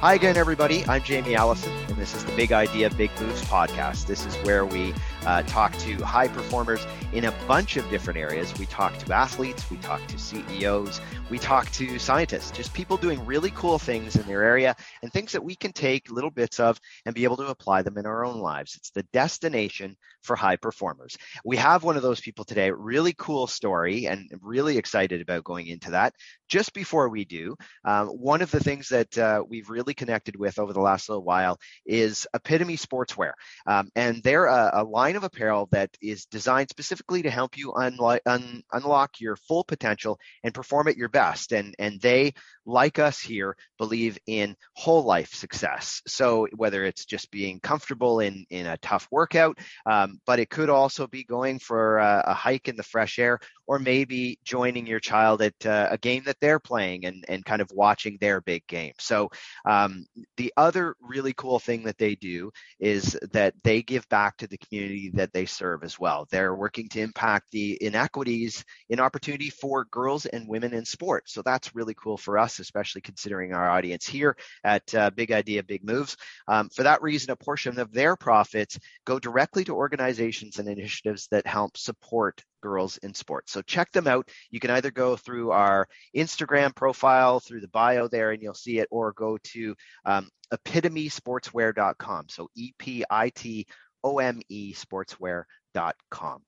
Hi again, everybody. I'm Jamie Allison, and this is the Big Idea, Big Moves podcast. This is where we uh, talk to high performers in a bunch of different areas. We talk to athletes, we talk to CEOs, we talk to scientists, just people doing really cool things in their area and things that we can take little bits of and be able to apply them in our own lives. It's the destination for high performers. We have one of those people today, really cool story, and really excited about going into that. Just before we do, um, one of the things that uh, we've really connected with over the last little while is Epitome Sportswear. Um, and they're a, a, line of apparel that is designed specifically to help you unlo- un- unlock your full potential and perform at your best. And, and they, like us here, believe in whole life success. So whether it's just being comfortable in, in a tough workout, um, but it could also be going for a, a hike in the fresh air or maybe joining your child at uh, a game that they're playing and, and kind of watching their big game. So, um, the other really cool thing that they do is that they give back to the community that they serve as well. They're working to impact the inequities in opportunity for girls and women in sport. So, that's really cool for us, especially considering our audience here at uh, Big Idea, Big Moves. Um, for that reason, a portion of their profits go directly to organizations and initiatives that help support girls in sports. So check them out. You can either go through our Instagram profile, through the bio there, and you'll see it, or go to um, epitomesportswear.com. So E P I T O M E sportswear.com.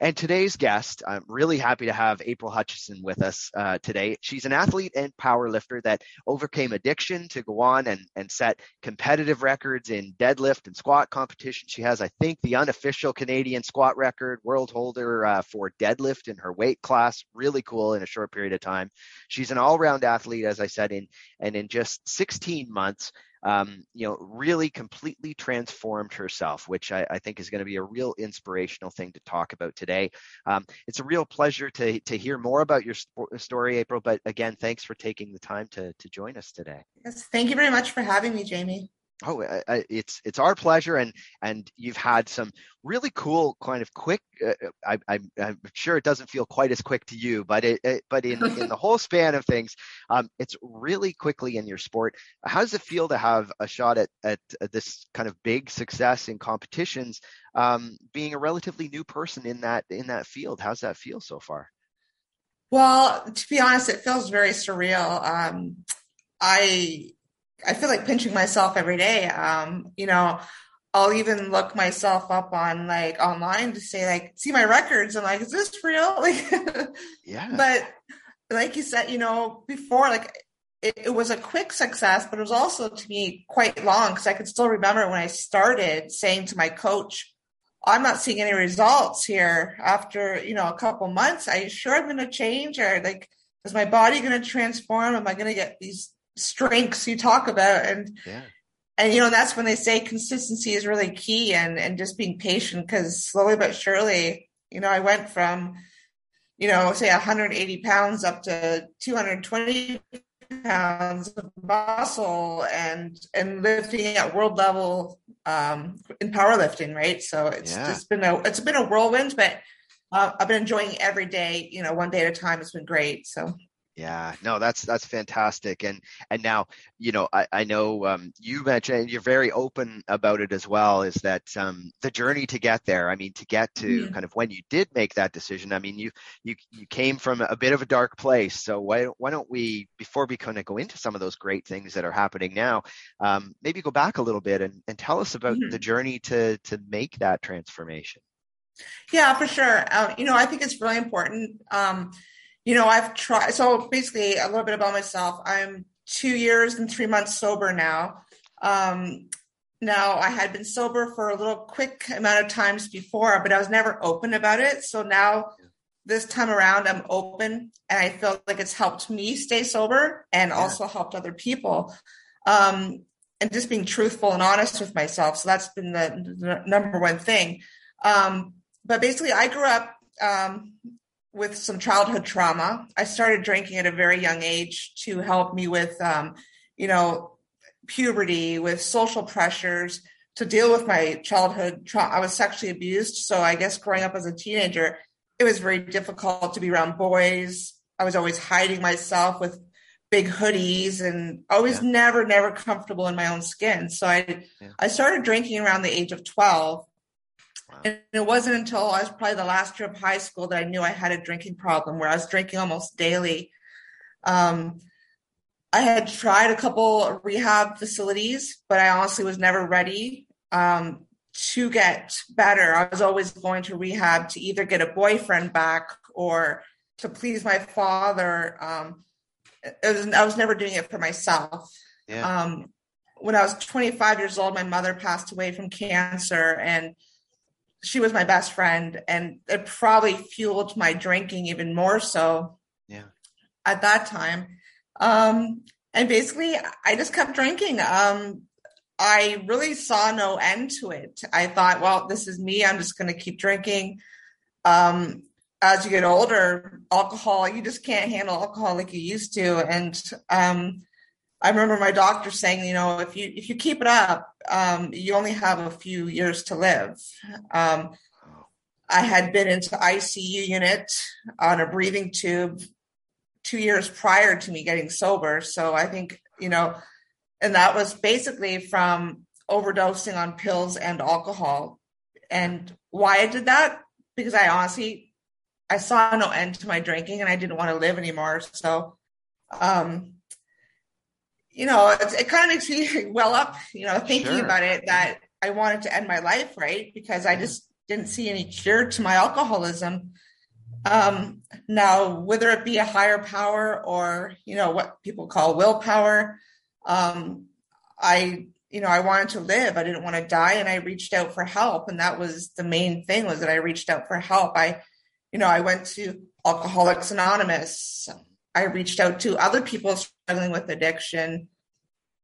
And today's guest, I'm really happy to have April Hutchinson with us uh, today. She's an athlete and power lifter that overcame addiction to go on and, and set competitive records in deadlift and squat competition. She has, I think, the unofficial Canadian squat record, world holder uh, for deadlift in her weight class. Really cool in a short period of time. She's an all round athlete, as I said, in, and in just 16 months, um, you know, really completely transformed herself, which I, I think is going to be a real inspirational thing to talk about today. Um, it's a real pleasure to to hear more about your story, April. But again, thanks for taking the time to to join us today. Yes, thank you very much for having me, Jamie. Oh, it's it's our pleasure, and and you've had some really cool kind of quick. Uh, I, I, am sure it doesn't feel quite as quick to you, but it, it but in in the whole span of things, um, it's really quickly in your sport. How does it feel to have a shot at at, at this kind of big success in competitions, um, being a relatively new person in that in that field? How's that feel so far? Well, to be honest, it feels very surreal. Um, I I feel like pinching myself every day. Um, you know, I'll even look myself up on like online to say like, see my records. I'm like, is this real? Like, yeah. But like you said, you know, before like it, it was a quick success, but it was also to me quite long because I could still remember when I started saying to my coach, I'm not seeing any results here after, you know, a couple months. Are you sure I'm going to change or like, is my body going to transform? Am I going to get these strengths you talk about and yeah. and you know that's when they say consistency is really key and and just being patient because slowly but surely you know i went from you know say 180 pounds up to 220 pounds of muscle and and lifting at world level um in powerlifting right so it's yeah. just been a it's been a whirlwind but uh, i've been enjoying every day you know one day at a time it's been great so yeah, no, that's that's fantastic, and and now you know I, I know um, you mentioned you're very open about it as well. Is that um, the journey to get there? I mean, to get to mm-hmm. kind of when you did make that decision. I mean, you you you came from a bit of a dark place. So why why don't we before we kind of go into some of those great things that are happening now, um, maybe go back a little bit and, and tell us about mm-hmm. the journey to to make that transformation. Yeah, for sure. Uh, you know, I think it's really important. Um, you know, I've tried. So basically, a little bit about myself. I'm two years and three months sober now. Um, now, I had been sober for a little quick amount of times before, but I was never open about it. So now, this time around, I'm open, and I feel like it's helped me stay sober and yeah. also helped other people. Um, and just being truthful and honest with myself. So that's been the, the number one thing. Um, but basically, I grew up um, with some childhood trauma. I started drinking at a very young age to help me with, um, you know, puberty, with social pressures, to deal with my childhood trauma. I was sexually abused. So I guess growing up as a teenager, it was very difficult to be around boys. I was always hiding myself with big hoodies and I was yeah. never, never comfortable in my own skin. So I, yeah. I started drinking around the age of 12. And it wasn't until I was probably the last year of high school that I knew I had a drinking problem where I was drinking almost daily. Um, I had tried a couple rehab facilities, but I honestly was never ready um, to get better. I was always going to rehab to either get a boyfriend back or to please my father. Um, was, I was never doing it for myself. Yeah. Um, when I was 25 years old, my mother passed away from cancer, and she was my best friend, and it probably fueled my drinking even more so. Yeah. At that time, um, and basically, I just kept drinking. Um, I really saw no end to it. I thought, well, this is me. I'm just going to keep drinking. Um, as you get older, alcohol, you just can't handle alcohol like you used to. And um, I remember my doctor saying, you know, if you if you keep it up, um, you only have a few years to live. Um, I had been into ICU unit on a breathing tube two years prior to me getting sober. So I think, you know, and that was basically from overdosing on pills and alcohol. And why I did that? Because I honestly I saw no end to my drinking and I didn't want to live anymore. So, um, you know, it kind of makes me well up, you know, thinking sure. about it that I wanted to end my life, right? Because I just didn't see any cure to my alcoholism. Um, now, whether it be a higher power or, you know, what people call willpower, um, I, you know, I wanted to live. I didn't want to die. And I reached out for help. And that was the main thing was that I reached out for help. I, you know, I went to Alcoholics Anonymous. I reached out to other people struggling with addiction.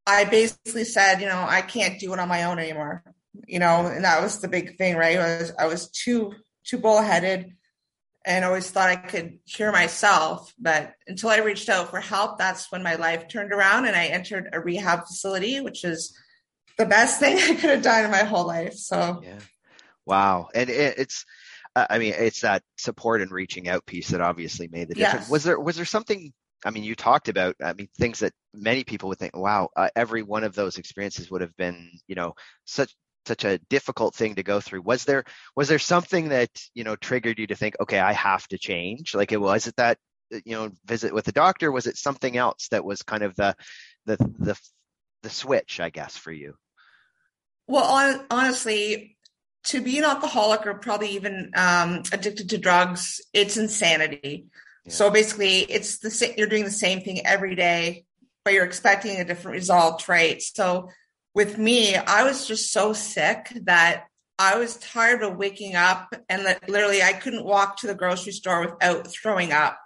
I basically said, you know, I can't do it on my own anymore. You know, and that was the big thing, right? I was I was too too bullheaded and always thought I could cure myself. But until I reached out for help, that's when my life turned around and I entered a rehab facility, which is the best thing I could have done in my whole life. So yeah. Wow. And it, it's I mean, it's that support and reaching out piece that obviously made the difference. Yes. Was there was there something? I mean, you talked about. I mean, things that many people would think, wow, uh, every one of those experiences would have been, you know, such such a difficult thing to go through. Was there was there something that you know triggered you to think, okay, I have to change? Like, it was it that you know visit with the doctor? Was it something else that was kind of the the the the switch, I guess, for you? Well, honestly, to be an alcoholic or probably even um, addicted to drugs, it's insanity. Yeah. So basically, it's the. You're doing the same thing every day, but you're expecting a different result, right? So with me, I was just so sick that I was tired of waking up and that literally I couldn't walk to the grocery store without throwing up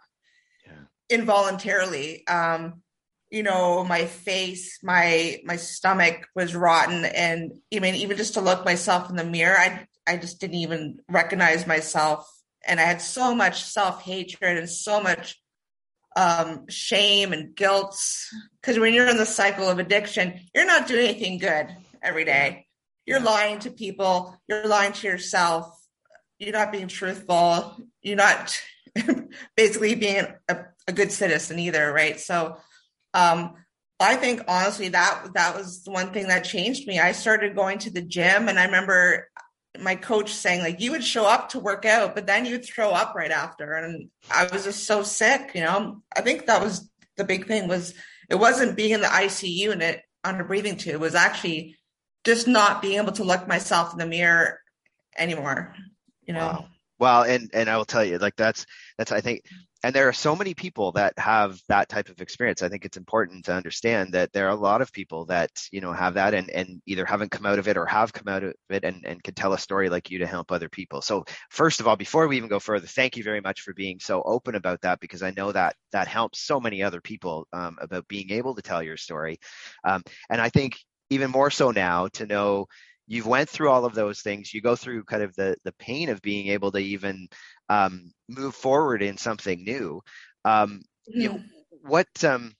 yeah. involuntarily. Um, you know my face my my stomach was rotten. And i mean even just to look myself in the mirror i i just didn't even recognize myself. And i had so much self-hatred and so much um, shame and guilt. Because when you're in the cycle of addiction you're not doing anything good every day. You're lying to people. You're lying to yourself. You're not being truthful. You're not basically being a, a good citizen either right? So um, I think honestly that that was one thing that changed me. I started going to the gym, and I remember my coach saying like you would show up to work out, but then you'd throw up right after, and I was just so sick. You know, I think that was the big thing was it wasn't being in the ICU unit on a breathing tube. It was actually just not being able to look myself in the mirror anymore. You know. Wow. Well, and and I will tell you, like that's that's I think and there are so many people that have that type of experience. I think it's important to understand that there are a lot of people that you know have that and, and either haven't come out of it or have come out of it and, and can tell a story like you to help other people. So first of all before we even go further thank you very much for being so open about that because i know that that helps so many other people um, about being able to tell your story. Um, and i think even more so now to know you've went through all of those things. You go through kind of the the pain of being able to even um, move forward in something new um, you know what um,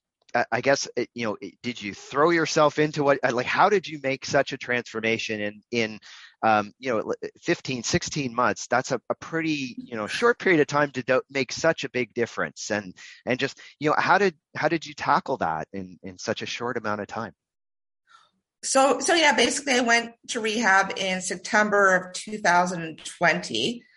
I guess you know. Did you throw yourself into what? Like, how did you make such a transformation in in um, you know 15 16 months that's a, a, pretty you know short period of time to do- make such a big difference and and just you know how did how did you tackle that in in such a short amount of time so so yeah basically i went to rehab in september of 2020 yeah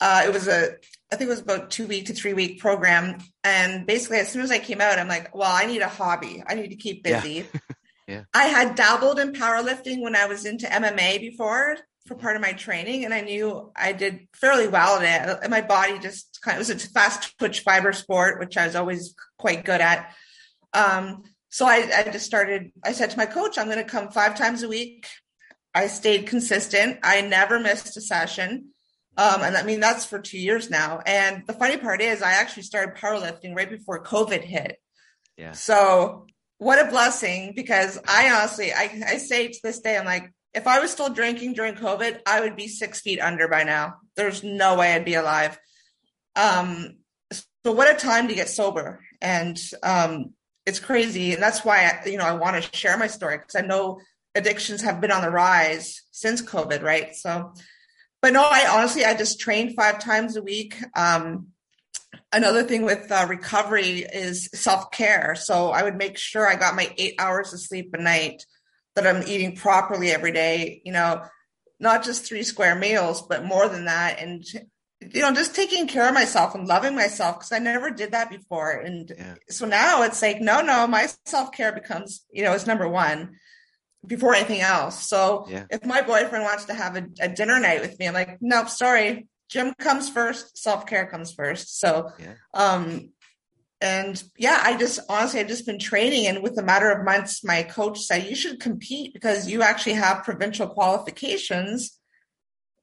uh, it was a i think it was about two week to three week program and basically as soon as i came out i'm like well i need a hobby i need to keep busy yeah. yeah. i had dabbled in powerlifting when i was into mma before for part of my training and i knew i did fairly well at it and my body just kind of it was a fast twitch fiber sport which i was always quite good at um, so I, I just started, I said to my coach, I'm going to come five times a week. I stayed consistent. I never missed a session. Um, and I mean, that's for two years now. And the funny part is, I actually started powerlifting right before COVID hit. Yeah. So what a blessing because I honestly, I, I say to this day, I'm like, if I was still drinking during COVID, I would be six feet under by now. There's no way I'd be alive. Um, so what a time to get sober. And um, it's crazy, and that's why I, you know I want to share my story because I know addictions have been on the rise since COVID, right? So, but no, I honestly I just train five times a week. Um, another thing with uh, recovery is self care. So I would make sure I got my eight hours of sleep a night, that I'm eating properly every day. You know, not just three square meals, but more than that, and you know, just taking care of myself and loving myself because I never did that before. And yeah. so now it's like, no, no, my self care becomes, you know, is number one before anything else. So yeah. if my boyfriend wants to have a, a, dinner night with me, I'm like, nope, sorry, gym comes first, self care comes first. So, yeah. um, and yeah, I just honestly, I've just been training, and with a matter of months, my coach said you should compete because you actually have provincial qualifications.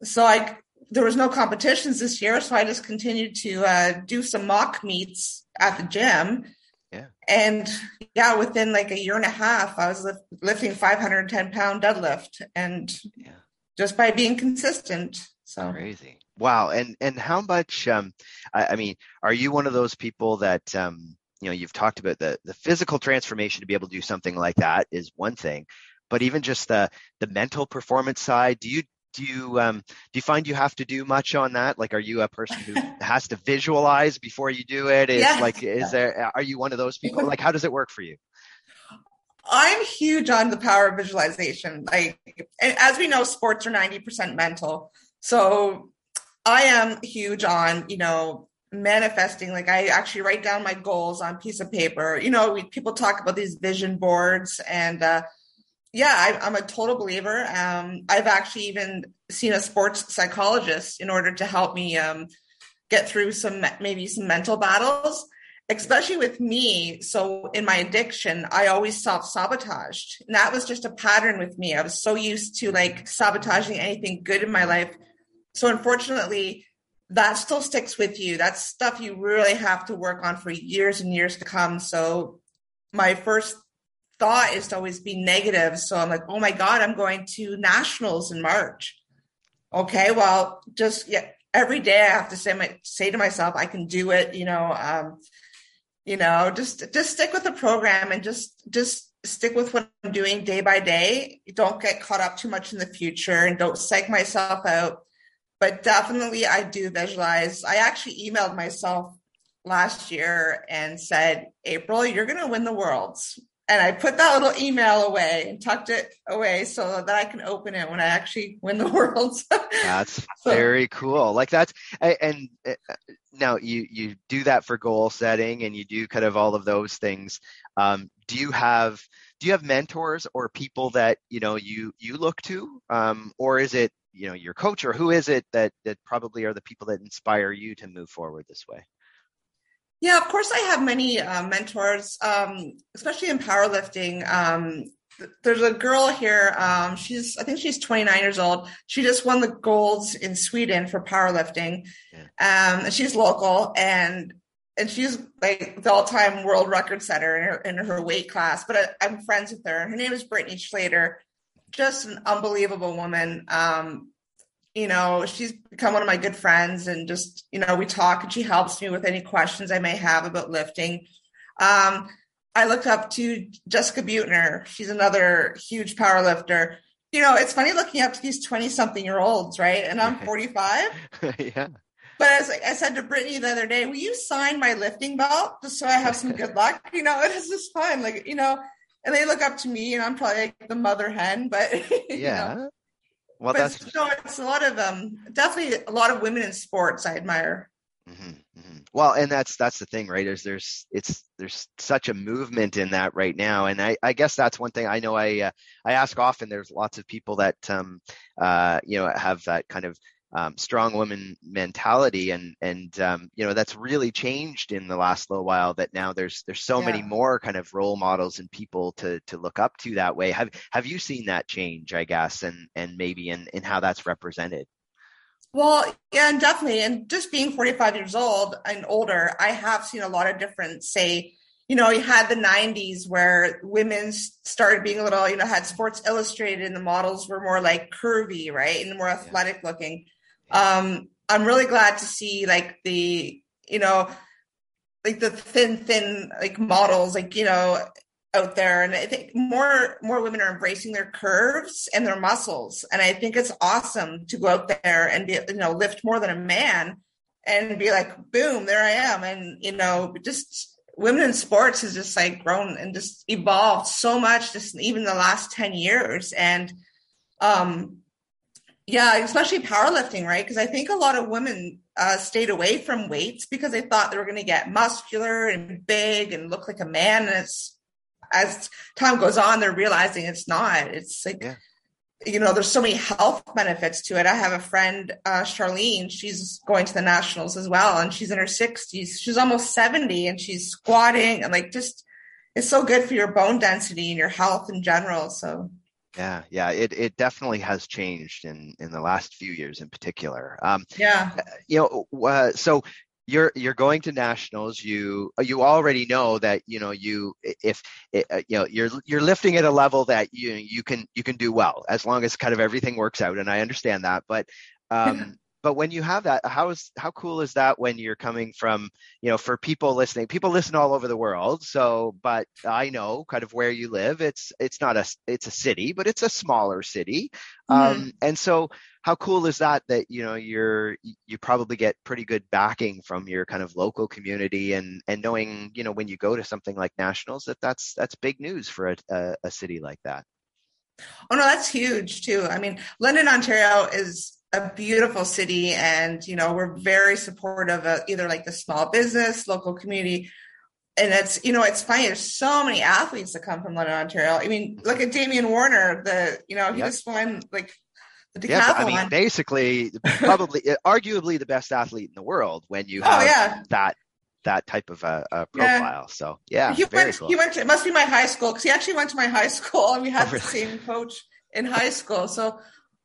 So I there was no competitions this year, so I just continued to uh, do some mock meets at the gym. Yeah. And yeah, within like a year and a half, I was lift, lifting 510 pound deadlift, and yeah. just by being consistent. So crazy. Wow. And and how much? Um, I, I mean, are you one of those people that um, you know you've talked about the the physical transformation to be able to do something like that is one thing, but even just the the mental performance side. Do you do you um, do you find you have to do much on that? Like, are you a person who has to visualize before you do it? Is yes. like, is there? Are you one of those people? Like, how does it work for you? I'm huge on the power of visualization. Like, as we know, sports are 90% mental. So I am huge on, you know, manifesting. Like, I actually write down my goals on piece of paper. You know, we, people talk about these vision boards and, uh, yeah, I, am a total believer. Um, I've actually even seen a sports psychologist in order to help me um, get through some maybe some mental battles, especially with me. So in my addiction, I always self sabotaged, and that was just a pattern with me. I was so used to like sabotaging anything good in my life. So unfortunately, that still sticks with you. That's stuff you really have to work on for years and years to come. So my first thought is to always be negative. So I'm like, oh my God, I'm going to nationals in March. Okay, well, just yeah, every day I have to say my say to myself, I can do it. You know, um, you know, just just stick with the program and just just stick with what I'm doing day by day. Don't get caught up too much in the future and don't psych myself out. But definitely, I do visualize. I actually emailed myself last year and said, April, you're to win the worlds and I put that little email away and tucked it away so that I can open it when I actually win the world. that's so. very cool. Like that's and, uh, now you you do that for goal setting and you do kind of all of those things. Um, do you have do you have mentors or people that you know you you look to, um, or is it you know your coach or who is it that that probably are the people that inspire you to move forward this way? Yeah, of course, I have many uh, mentors, um, especially in powerlifting. Um, there's a girl here. Um, she's, I think she's 29 years old. She just won the golds in Sweden for powerlifting. Yeah. Um, and she's local and, and she's like the all-time world record setter in her, in her weight class, but I, am friends with her. Her name is Brittany Schlater. Just an unbelievable woman. Um, you know, she's become one of my good friends and just, you know, we talk and she helps me with any questions I may have about lifting. Um, I looked up to Jessica Buettner. She's another huge power lifter. you know, it's funny looking up to these 20 something year olds, right? And I'm 45. yeah. But as I said to Brittany the other day, will you sign my lifting belt just so I have some good luck? You know, it is just fun. Like, you know, and they look up to me and I'm probably like the mother hen, but yeah. Know. Well, but that's it's, no, it's a lot of um, definitely a lot of women in sports I admire. Mm-hmm, mm-hmm. Well, and that's that's the thing, right? Is there's it's there's such a movement in that right now, and I, I guess that's one thing I know. I uh, I ask often. There's lots of people that um uh you know have that kind of um, strong woman mentality and and um, you know that's really changed in the last little while that now there's there's so yeah. many more kind of role models and people to to look up to that way have have you seen that change i guess and and maybe in in how that's represented well yeah and definitely and just being 45 years old and older i have seen a lot of different say you know, you had the 90s where women started being a little, you know, had Sports Illustrated and the models were more like curvy, right? And more athletic looking um, I'm really glad to see like the, you know, like the thin, thin like models, like, you know, out there. And I think more, more women are embracing their curves and their muscles. And I think it's awesome to go out there and be, you know, lift more than a man and be like, boom, there I am. And, you know, just women in sports has just like grown and just evolved so much just even the last 10 years. And, um, yeah, especially powerlifting, right? Because I think a lot of women uh, stayed away from weights because they thought they were going to get muscular and big and look like a man. And it's as time goes on, they're realizing it's not. It's like, yeah. you know, there's so many health benefits to it. I have a friend, uh, Charlene, she's going to the nationals as well, and she's in her 60s. She's almost 70 and she's squatting and like just, it's so good for your bone density and your health in general. So, yeah, yeah, it it definitely has changed in in the last few years, in particular. Um, yeah, uh, you know, uh, so you're you're going to nationals. You you already know that you know you if uh, you know you're you're lifting at a level that you you can you can do well as long as kind of everything works out, and I understand that, but. Um, but when you have that how is how cool is that when you're coming from you know for people listening people listen all over the world so but i know kind of where you live it's it's not a it's a city but it's a smaller city mm-hmm. um and so how cool is that that you know you're you probably get pretty good backing from your kind of local community and and knowing you know when you go to something like nationals that that's that's big news for a, a, a city like that Oh no, that's huge too. I mean, London, Ontario is a beautiful city and you know we're very supportive of either like the small business local community and it's you know it's funny there's so many athletes that come from london ontario i mean look at damian warner the you know he yep. just won like the decathlon. Yeah, I mean, basically, probably, arguably the best athlete in the world when you oh, have oh, yeah. that that type of a, a profile. Yeah. So yeah, he went. Cool. He went. To, it must be my high school because he actually went to my high school, and we had oh, really? the same coach in high school. So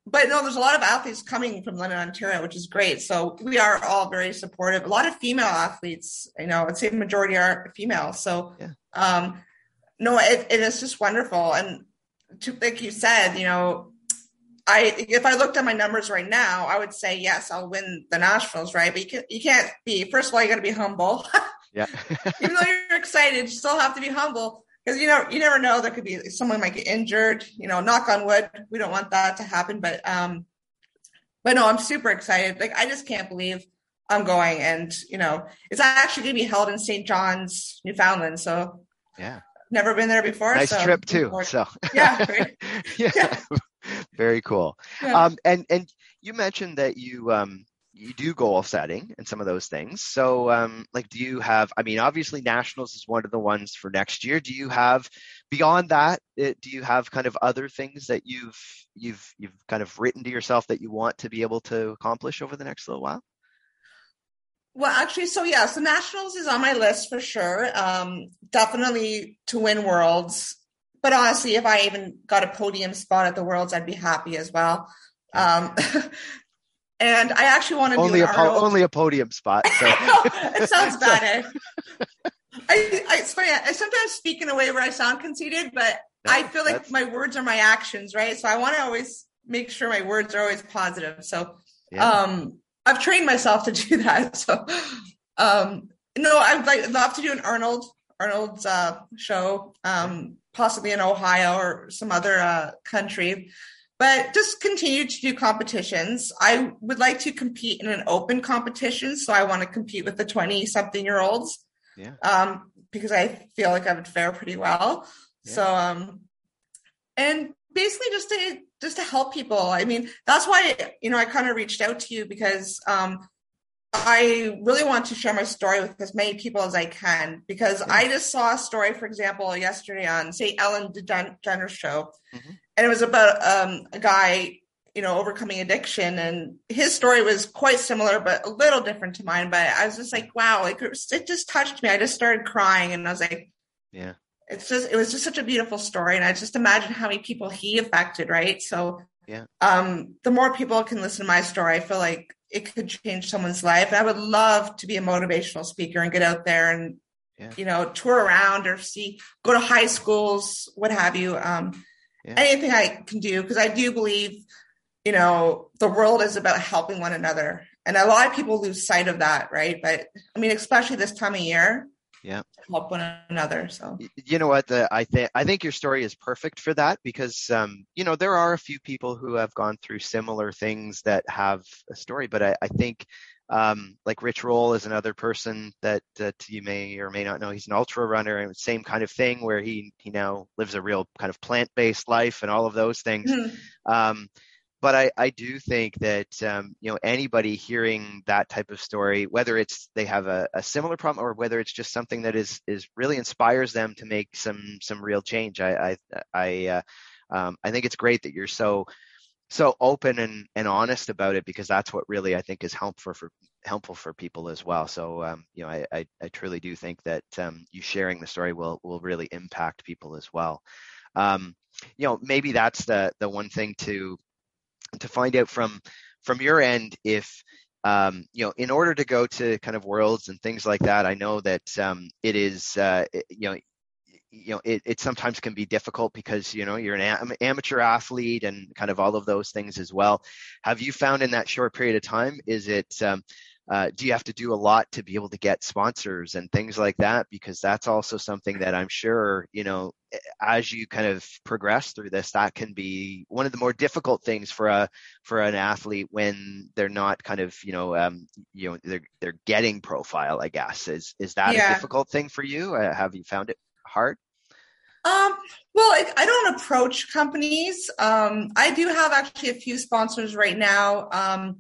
but no, there's a lot of athletes coming from London, Ontario, which is great. So we are all very supportive. A lot of female athletes, you know, I'd say the majority are female. So, yeah. um, no, it, it is just wonderful. And to, like you said, you know, I if I looked at my numbers right now, I would say yes, I'll win the nationals, right? But you can you can't be. First of all, you got to be humble. yeah. Even though you're excited, you still have to be humble because you know you never know there could be someone might get injured you know knock on wood we don't want that to happen but um but no i'm super excited like i just can't believe i'm going and you know it's actually going to be held in st john's newfoundland so yeah never been there before nice so trip too so yeah yeah. yeah. very cool yeah. um and and you mentioned that you um you do goal setting and some of those things. So, um, like, do you have? I mean, obviously, nationals is one of the ones for next year. Do you have beyond that? It, eh, do you have kind of other things that you've you've you've kind of written to yourself that you want to be able to accomplish over the next little while? Well, actually, so yeah, so nationals is on my list for sure. Um, definitely to win worlds, but honestly, if I even got a podium spot at the worlds, I'd be happy as well. Um, and I actually want to only do a po- only a podium spot. So. it sounds bad. Eh? I, I, it's funny. I sometimes speak in a way where I sound conceited, but I feel like my words are my actions, right? So I want to always make sure my words are always positive. So yeah. um, I've trained myself to do that. So um, no, I'd like love to do an Arnold Arnold's uh, show, um, possibly in Ohio or some other uh, country but just continue to do competitions. I would like to compete in an open competition, so I want to compete with the twenty something year olds. Yeah. Um, because I feel like I would fare pretty well. Yeah. So um, and basically just to just to help people. I mean, that's why you know I kind of reached out to you because um, I really want to share my story with as many people as I can because yeah. I just saw a story, for example, yesterday on say Ellen DeGeneres show, mm-hmm. And it was about um, a guy you know overcoming addiction. And his story was quite similar but a little different to mine. But i was just like wow like it just touched me. I just started crying. And i was like yeah. it's just it was just such a beautiful story. And i just imagine how many people he affected right? So yeah. um the more people can listen to my story i feel like it could change someone's life. I would love to be a motivational speaker and get out there and yeah. you know tour around or see go to high schools what have you. Um yeah. anything i can do because i do believe you know the world is about helping one another. And a lot of people lose sight of that right? But i mean especially this time of year yeah. help one another so. You know what? The, i think i think your story is perfect for that because um, you know there are a few people who have gone through similar things that have a story but i, I think um, like Rich Roll is another person that that you may or may not know. He's an ultra runner and same kind of thing where he he now lives a real kind of plant based life and all of those things. Mm-hmm. Um, but I, I do think that um, you know anybody hearing that type of story, whether it's they have a, a, similar problem or whether it's just something that is is really inspires them to make some some real change. I I I, uh, um, I think it's great that you're so so open and, and honest about it because that's what really I think is helpful for helpful for people as well. So um, you know I, I, I truly do think that um, you sharing the story will will really impact people as well. Um, you know maybe that's the the one thing to to find out from from your end if um, you know in order to go to kind of worlds and things like that i know that um, it is uh, you know you know it, it sometimes can be difficult because you know you're an am- amateur athlete and kind of all of those things as well. Have you found in that short period of time is it um, uh, do you have to do a lot to be able to get sponsors and things like that? Because that's also something that i'm sure you know as you kind of progress through this that can be one of the more difficult things for a for an athlete when they're not kind of you know um, you know they're they're getting profile i guess. Is is that yeah. a difficult thing for you? Uh, have you found it hard um, well, I, I, don't approach companies. Um, I do have actually a few sponsors right now. Um,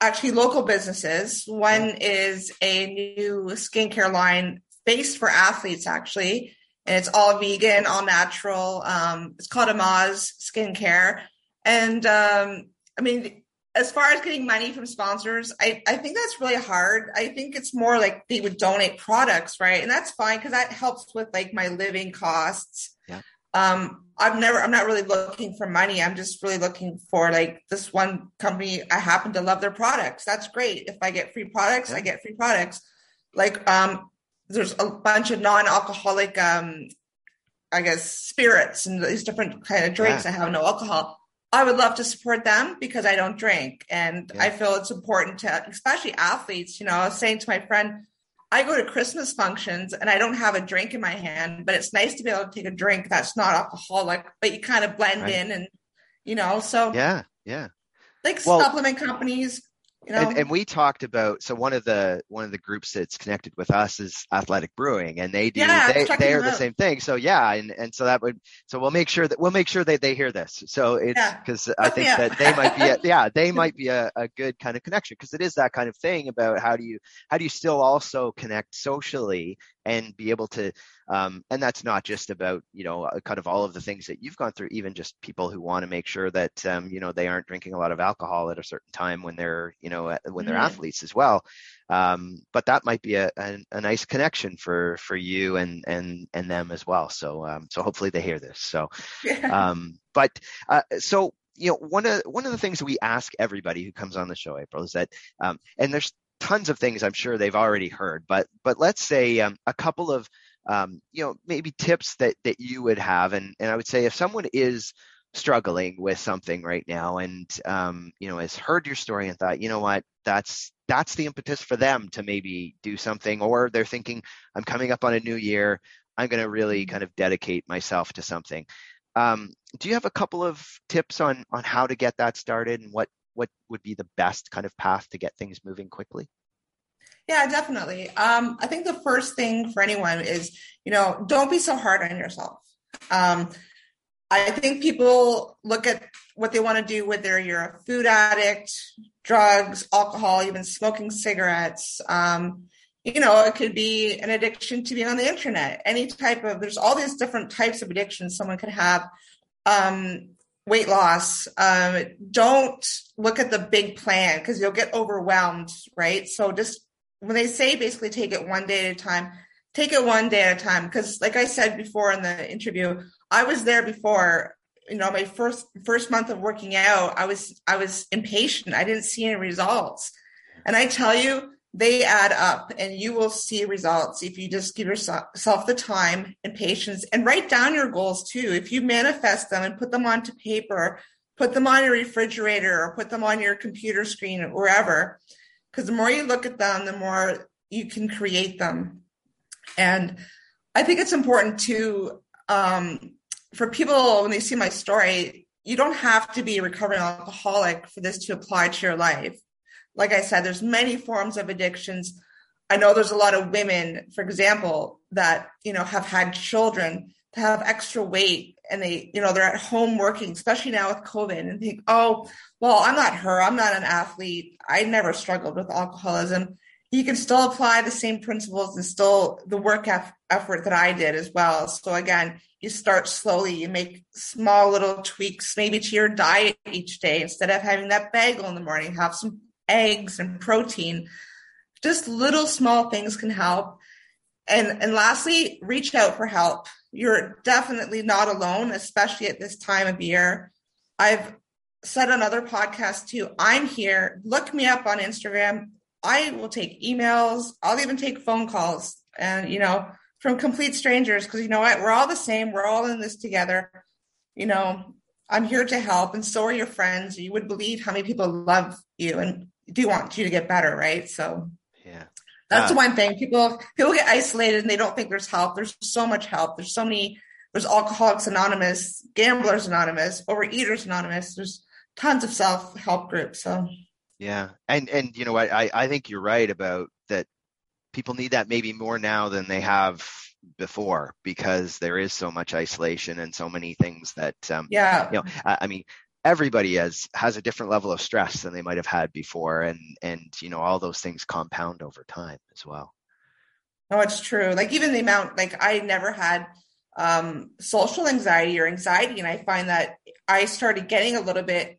actually local businesses. One is a new skincare line based for athletes, actually, and it's all vegan, all natural. Um, it's called Amaz Skincare, and um, I mean, as far as getting money from sponsors, I, I think that's really hard. I think it's more like they would donate products, right? And that's fine because that helps with like my living costs. Yeah. Um, I've never, I'm not really looking for money. I'm just really looking for like this one company. I happen to love their products. That's great. If I get free products, yeah. I get free products. Like, um, there's a bunch of non-alcoholic, um, I guess spirits and these different kind of drinks yeah. that have no alcohol. I would love to support them because I don't drink. And yeah. I feel it's important to, especially athletes, you know, I was saying to my friend, I go to Christmas functions and I don't have a drink in my hand, but it's nice to be able to take a drink that's not alcoholic, but you kind of blend right. in and, you know, so. Yeah, yeah. Like well, supplement companies, you know? and, and, we talked about so one of the one of the groups that's connected with us is athletic brewing and they do yeah, they, they are the same thing so yeah and and so that would so we'll make sure that we'll make sure that they hear this so it's because yeah. i think that they might be a, yeah they might be a, a good kind of connection because it is that kind of thing about how do you how do you still also connect socially and be able to um, and that's not just about you know uh, kind of all of the things that you've gone through even just people who want to make sure that um, you know they aren't drinking a lot of alcohol at a certain time when they're you know when they're mm-hmm. athletes as well um, but that might be a, a, a, nice connection for for you and and and them as well so um, so hopefully they hear this so yeah. um, but uh, so you know one of one of the things we ask everybody who comes on the show april is that um, and there's tons of things I'm sure they've already heard, but but let's say um, a couple of um, you know maybe tips that that you would have, and and I would say if someone is struggling with something right now and um, you know has heard your story and thought you know what? That's that's the impetus for them to maybe do something or they're thinking i'm coming up on a new year. I'm going to really mm-hmm. kind of dedicate myself to something. Um, do you have a couple of tips on on how to get that started and what what would be the best kind of path to get things moving quickly? Yeah, definitely. Um, I think the first thing for anyone is, you know, don't be so hard on yourself. Um, I think people look at what they want to do, whether you're a food addict, drugs, alcohol, even smoking cigarettes. Um, you know, it could be an addiction to being on the internet, any type of, there's all these different types of addictions someone could have. Um, weight loss. Um, don't look at the big plan because you'll get overwhelmed, right? So just when they say basically take it one day at a time, take it one day at a time. Because like I said before in the interview, I was there before. You know, my first first month of working out, I was I was impatient. I didn't see any results, and I tell you, they add up and you will see results if you just give yourself the time and patience and write down your goals too. If you manifest them and put them onto paper, put them on your refrigerator or put them on your computer screen or wherever, because the more you look at them, the more you can create them. And I think it's important to, um, for people when they see my story, you don't have to be a recovering alcoholic for this to apply to your life like I said, there's many forms of addictions. I know there's a lot of women, for example, that, you know, have had children to have extra weight and they, you know, they're at home working, especially now with COVID and think, oh, well, I'm not her. I'm not an athlete. I never struggled with alcoholism. You can still apply the same principles and still the work effort that I did as well. So again, you start slowly, you make small little tweaks, maybe to your diet each day. Instead of having that bagel in the morning, have some eggs and protein. Just little small things can help. And, and lastly, reach out for help. You're definitely not alone, especially at this time of year. I've said on other podcasts too, I'm here. Look me up on Instagram. I will take emails. I'll even take phone calls and, you know, from complete strangers because you know what? We're all the same. We're all in this together. You know, I'm here to help, and so are your friends. You would believe how many people love you and do you want you to get better, right? So yeah. That's uh, one thing. People people get isolated and they don't think there's help. There's so much help. There's so many there's Alcoholics Anonymous, Gamblers Anonymous, Overeaters Anonymous. There's tons of self-help groups. So yeah. And and you know what I, I think you're right about that people need that maybe more now than they have before because there is so much isolation and so many things that um yeah you know I, I mean everybody has has a different level of stress than they might have had before and and you know all those things compound over time as well. Oh it's true. Like even the amount like i never had um social anxiety or anxiety and i find that i started getting a little bit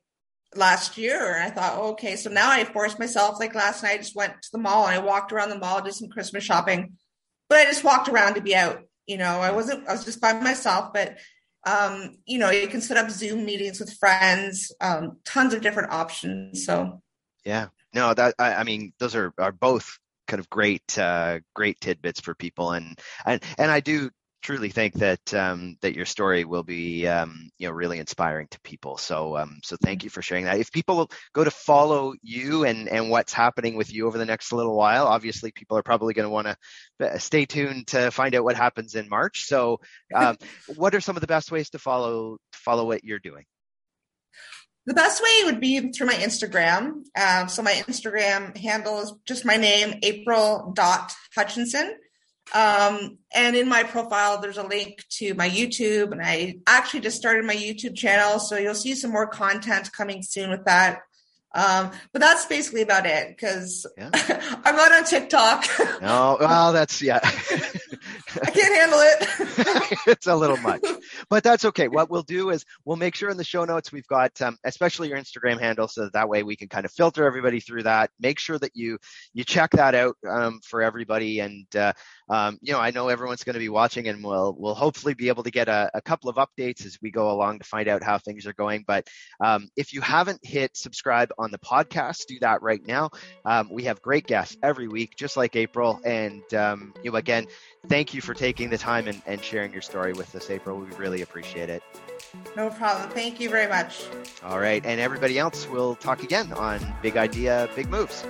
last year and i thought oh, okay. So now i forced myself like last night i just went to the mall and i walked around the mall did some christmas shopping but i just walked around to be out you know? I wasn't i was just by myself but um, you know, you can set up Zoom meetings with friends, um, tons of different options. So, yeah, no, that I, I mean, those are are both kind of great uh, great tidbits for people, and and and I do truly think that um, that your story will be um, you know really inspiring to people. So um, so thank you for sharing that. If people go to follow you and and what's happening with you over the next little while, obviously people are probably going to want to uh, stay tuned to find out what happens in March. So um, what are some of the best ways to follow follow what you're doing? The best way would be through my Instagram. Um, so my Instagram handle is just my name, April dot Hutchinson. Um, and in my profile, there's a link to my YouTube, and I actually just started my YouTube channel, so you'll see some more content coming soon with that. Um, but that's basically about it because yeah. I'm not on TikTok. no, well, that's yeah. I can't handle it. it's a little much, but that's okay. What we'll do is we'll make sure in the show notes we've got, um, especially your Instagram handle, so that, that way we can kind of filter everybody through that. Make sure that you you check that out um, for everybody, and uh, um, you know I know everyone's going to be watching, and we'll we'll hopefully be able to get a, a, couple of updates as we go along to find out how things are going. But um, if you haven't hit subscribe on the podcast, do that right now. Um, we have great guests every week, just like April. And, um, you know, again, thank you for taking the time and, and sharing your story with us, April. We really appreciate it. No problem. Thank you very much. All right. And everybody else, we'll talk again on Big Idea, Big Moves.